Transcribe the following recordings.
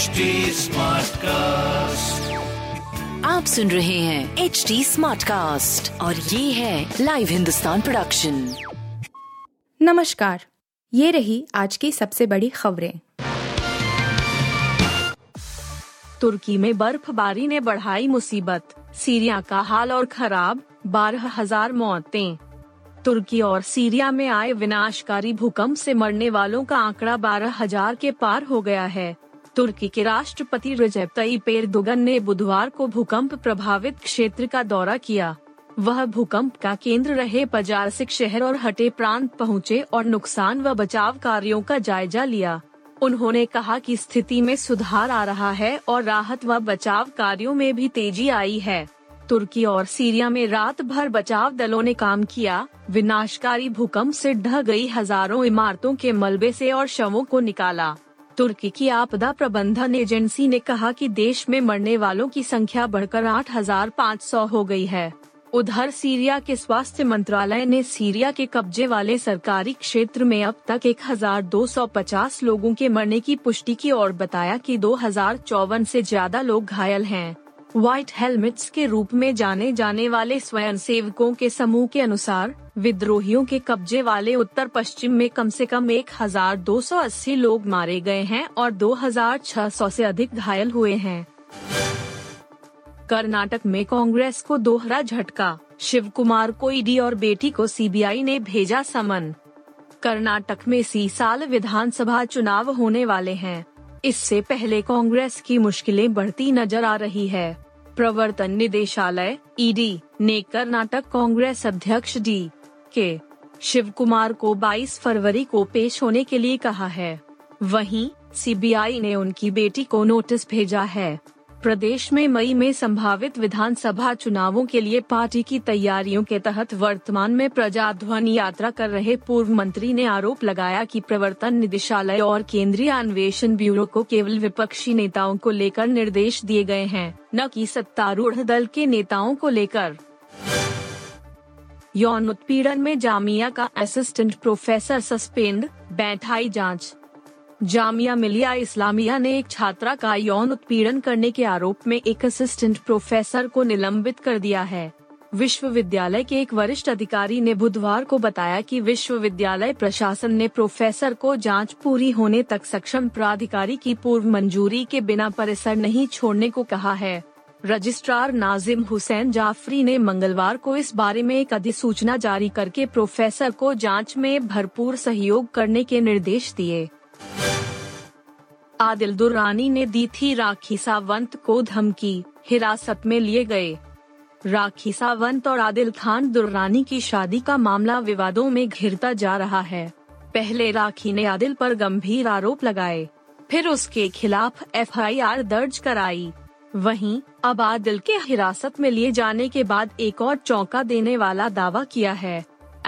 HD cast आप सुन रहे हैं एच डी स्मार्ट कास्ट और ये है लाइव हिंदुस्तान प्रोडक्शन नमस्कार ये रही आज की सबसे बड़ी खबरें। तुर्की में बर्फबारी ने बढ़ाई मुसीबत। सीरिया का हाल और खराब बारह हज़ार मौतें। तुर्की और सीरिया में आए विनाशकारी भूकंप से मरने वालों का आंकड़ा बारह हज़ार के पार हो गया है। तुर्की के राष्ट्रपति रजब तय्यिप एर्दोगन ने बुधवार को भूकंप प्रभावित क्षेत्र का दौरा किया। वह भूकंप का केंद्र रहे पजारसिक शहर और हटे प्रांत पहुँचे और नुकसान व बचाव कार्यों का जायजा लिया। उन्होंने कहा कि स्थिति में सुधार आ रहा है और राहत व बचाव कार्यों में भी तेज़ी आई है। तुर्की और सीरिया में रात भर बचाव दलों ने काम किया। विनाशकारी भूकंप से ढह गई हज़ारों इमारतों के मलबे से और शवों को निकाला। तुर्की की आपदा प्रबंधन एजेंसी ने कहा कि देश में मरने वालों की संख्या बढ़कर 8,500 हो गई है। उधर सीरिया के स्वास्थ्य मंत्रालय ने सीरिया के कब्जे वाले सरकारी क्षेत्र में अब तक 1,250 लोगों के मरने की पुष्टि की और बताया कि दो से ज़्यादा लोग घायल हैं। व्हाइट हेलमेट्स के रूप में जाने जाने वाले स्वयंसेवकों के समूह के अनुसार, विद्रोहियों के कब्जे वाले उत्तर पश्चिम में कम से कम 1280 लोग मारे गए हैं और 2600 से अधिक घायल हुए हैं। कर्नाटक में कांग्रेस को दोहरा झटका शिव कुमार को ईडी और बेटी को सीबीआई ने भेजा समन। कर्नाटक में इसी साल विधानसभा चुनाव होने वाले हैं। इससे पहले कांग्रेस की मुश्किलें बढ़ती नज़र आ रही है। प्रवर्तन निदेशालय ईडी ने कर्नाटक कांग्रेस अध्यक्ष डी के शिव कुमार को 22 फरवरी को पेश होने के लिए कहा है। वहीं सीबीआई ने उनकी बेटी को नोटिस भेजा है। प्रदेश में मई में संभावित विधानसभा चुनावों के लिए पार्टी की तैयारियों के तहत वर्तमान में प्रजाध्वनि यात्रा कर रहे पूर्व मंत्री ने आरोप लगाया कि प्रवर्तन निदेशालय और केंद्रीय अन्वेषण ब्यूरो को केवल विपक्षी नेताओं को लेकर निर्देश दिए गए हैं, न कि सत्तारूढ़ दल के नेताओं को लेकर। यौन उत्पीड़न में जामिया का असिस्टेंट प्रोफेसर सस्पेंड, बैठाई जाँच। जामिया मिलिया इस्लामिया ने एक छात्रा का यौन उत्पीड़न करने के आरोप में एक असिस्टेंट प्रोफेसर को निलंबित कर दिया है। विश्वविद्यालय के एक वरिष्ठ अधिकारी ने बुधवार को बताया कि विश्वविद्यालय प्रशासन ने प्रोफेसर को जाँच पूरी होने तक सक्षम प्राधिकारी की पूर्व मंजूरी के बिना परिसर नहीं छोड़ने को कहा है। रजिस्ट्रार नाजिम हुसैन जाफरी ने मंगलवार को इस बारे में एक अधिसूचना जारी करके प्रोफेसर को जाँच में भरपूर सहयोग करने के निर्देश दिए। आदिल दुर्रानी ने दी थी राखी सावंत को धमकी, हिरासत में लिए गए। राखी सावंत और आदिल खान दुर्रानी की शादी का मामला विवादों में घिरता जा रहा है। पहले राखी ने आदिल पर गंभीर आरोप लगाए, फिर उसके खिलाफ एफआईआर दर्ज कराई। वहीं, अब आदिल के हिरासत में लिए जाने के बाद एक और चौंका देने वाला दावा किया है।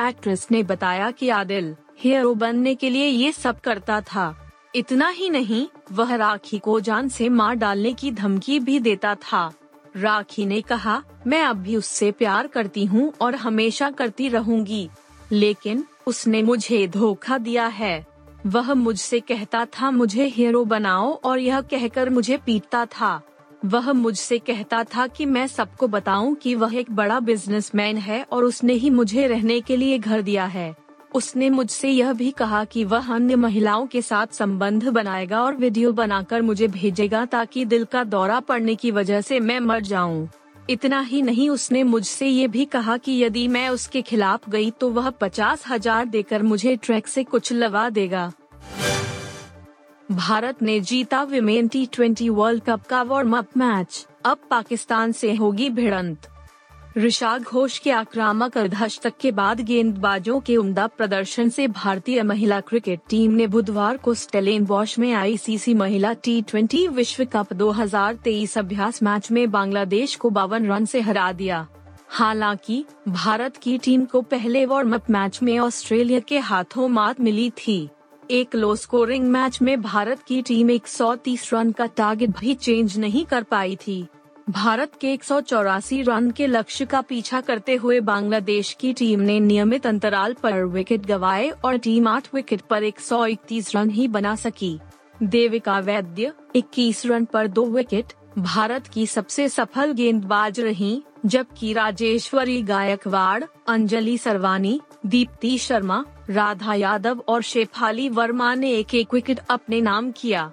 एक्ट्रेस ने बताया कि आदिल हीरो बनने के लिए ये सब करता था। इतना ही नहीं, वह राखी को जान से मार डालने की धमकी भी देता था। राखी ने कहा, मैं अब भी उससे प्यार करती हूँ और हमेशा करती रहूँगी। लेकिन उसने मुझे धोखा दिया है। वह मुझसे कहता था, मुझे हीरो बनाओ और यह कहकर मुझे पीटता था। वह मुझसे कहता था कि मैं सबको बताऊँ कि वह एक बड़ा बिजनेसमैन है और उसने ही मुझे रहने के लिए घर दिया है। उसने मुझसे यह भी कहा कि वह अन्य महिलाओं के साथ संबंध बनाएगा और वीडियो बनाकर मुझे भेजेगा ताकि दिल का दौरा पड़ने की वजह से मैं मर जाऊँ। इतना ही नहीं, उसने मुझसे ये भी कहा कि यदि मैं उसके खिलाफ गई तो वह पचास हज़ार देकर मुझे ट्रैक से कुछ लगा देगा। भारत ने जीता women T twenty world cup का वार्म अप मैच अब पाकिस्तान से होगी भिड़ंत। ऋषा घोष के आक्रामक अर्धशतक के बाद गेंदबाजों के उम्दा प्रदर्शन से भारतीय महिला क्रिकेट टीम ने बुधवार को स्टेलेन वॉश में आईसीसी महिला टी ट्वेंटी विश्व कप 2023 अभ्यास मैच में बांग्लादेश को बावन रन से हरा दिया। हालाँकि, भारत की टीम को पहले वार्म अप मैच में ऑस्ट्रेलिया के हाथों मात मिली थी। एक लो स्कोरिंग मैच में भारत की टीम 130 रन का टारगेट भी चेंज नहीं कर पाई थी। भारत के एक सौ चौरासी रन के लक्ष्य का पीछा करते हुए बांग्लादेश की टीम ने नियमित अंतराल पर विकेट गवाए और टीम आठ विकेट पर 131 रन ही बना सकी। देविका वैद्य 21 रन पर दो विकेट भारत की सबसे सफल गेंदबाज रहीं, जबकि राजेश्वरी गायकवाड़ अंजलि सरवानी दीप्ति शर्मा राधा यादव और शेफाली वर्मा ने एक एक विकेट अपने नाम किया।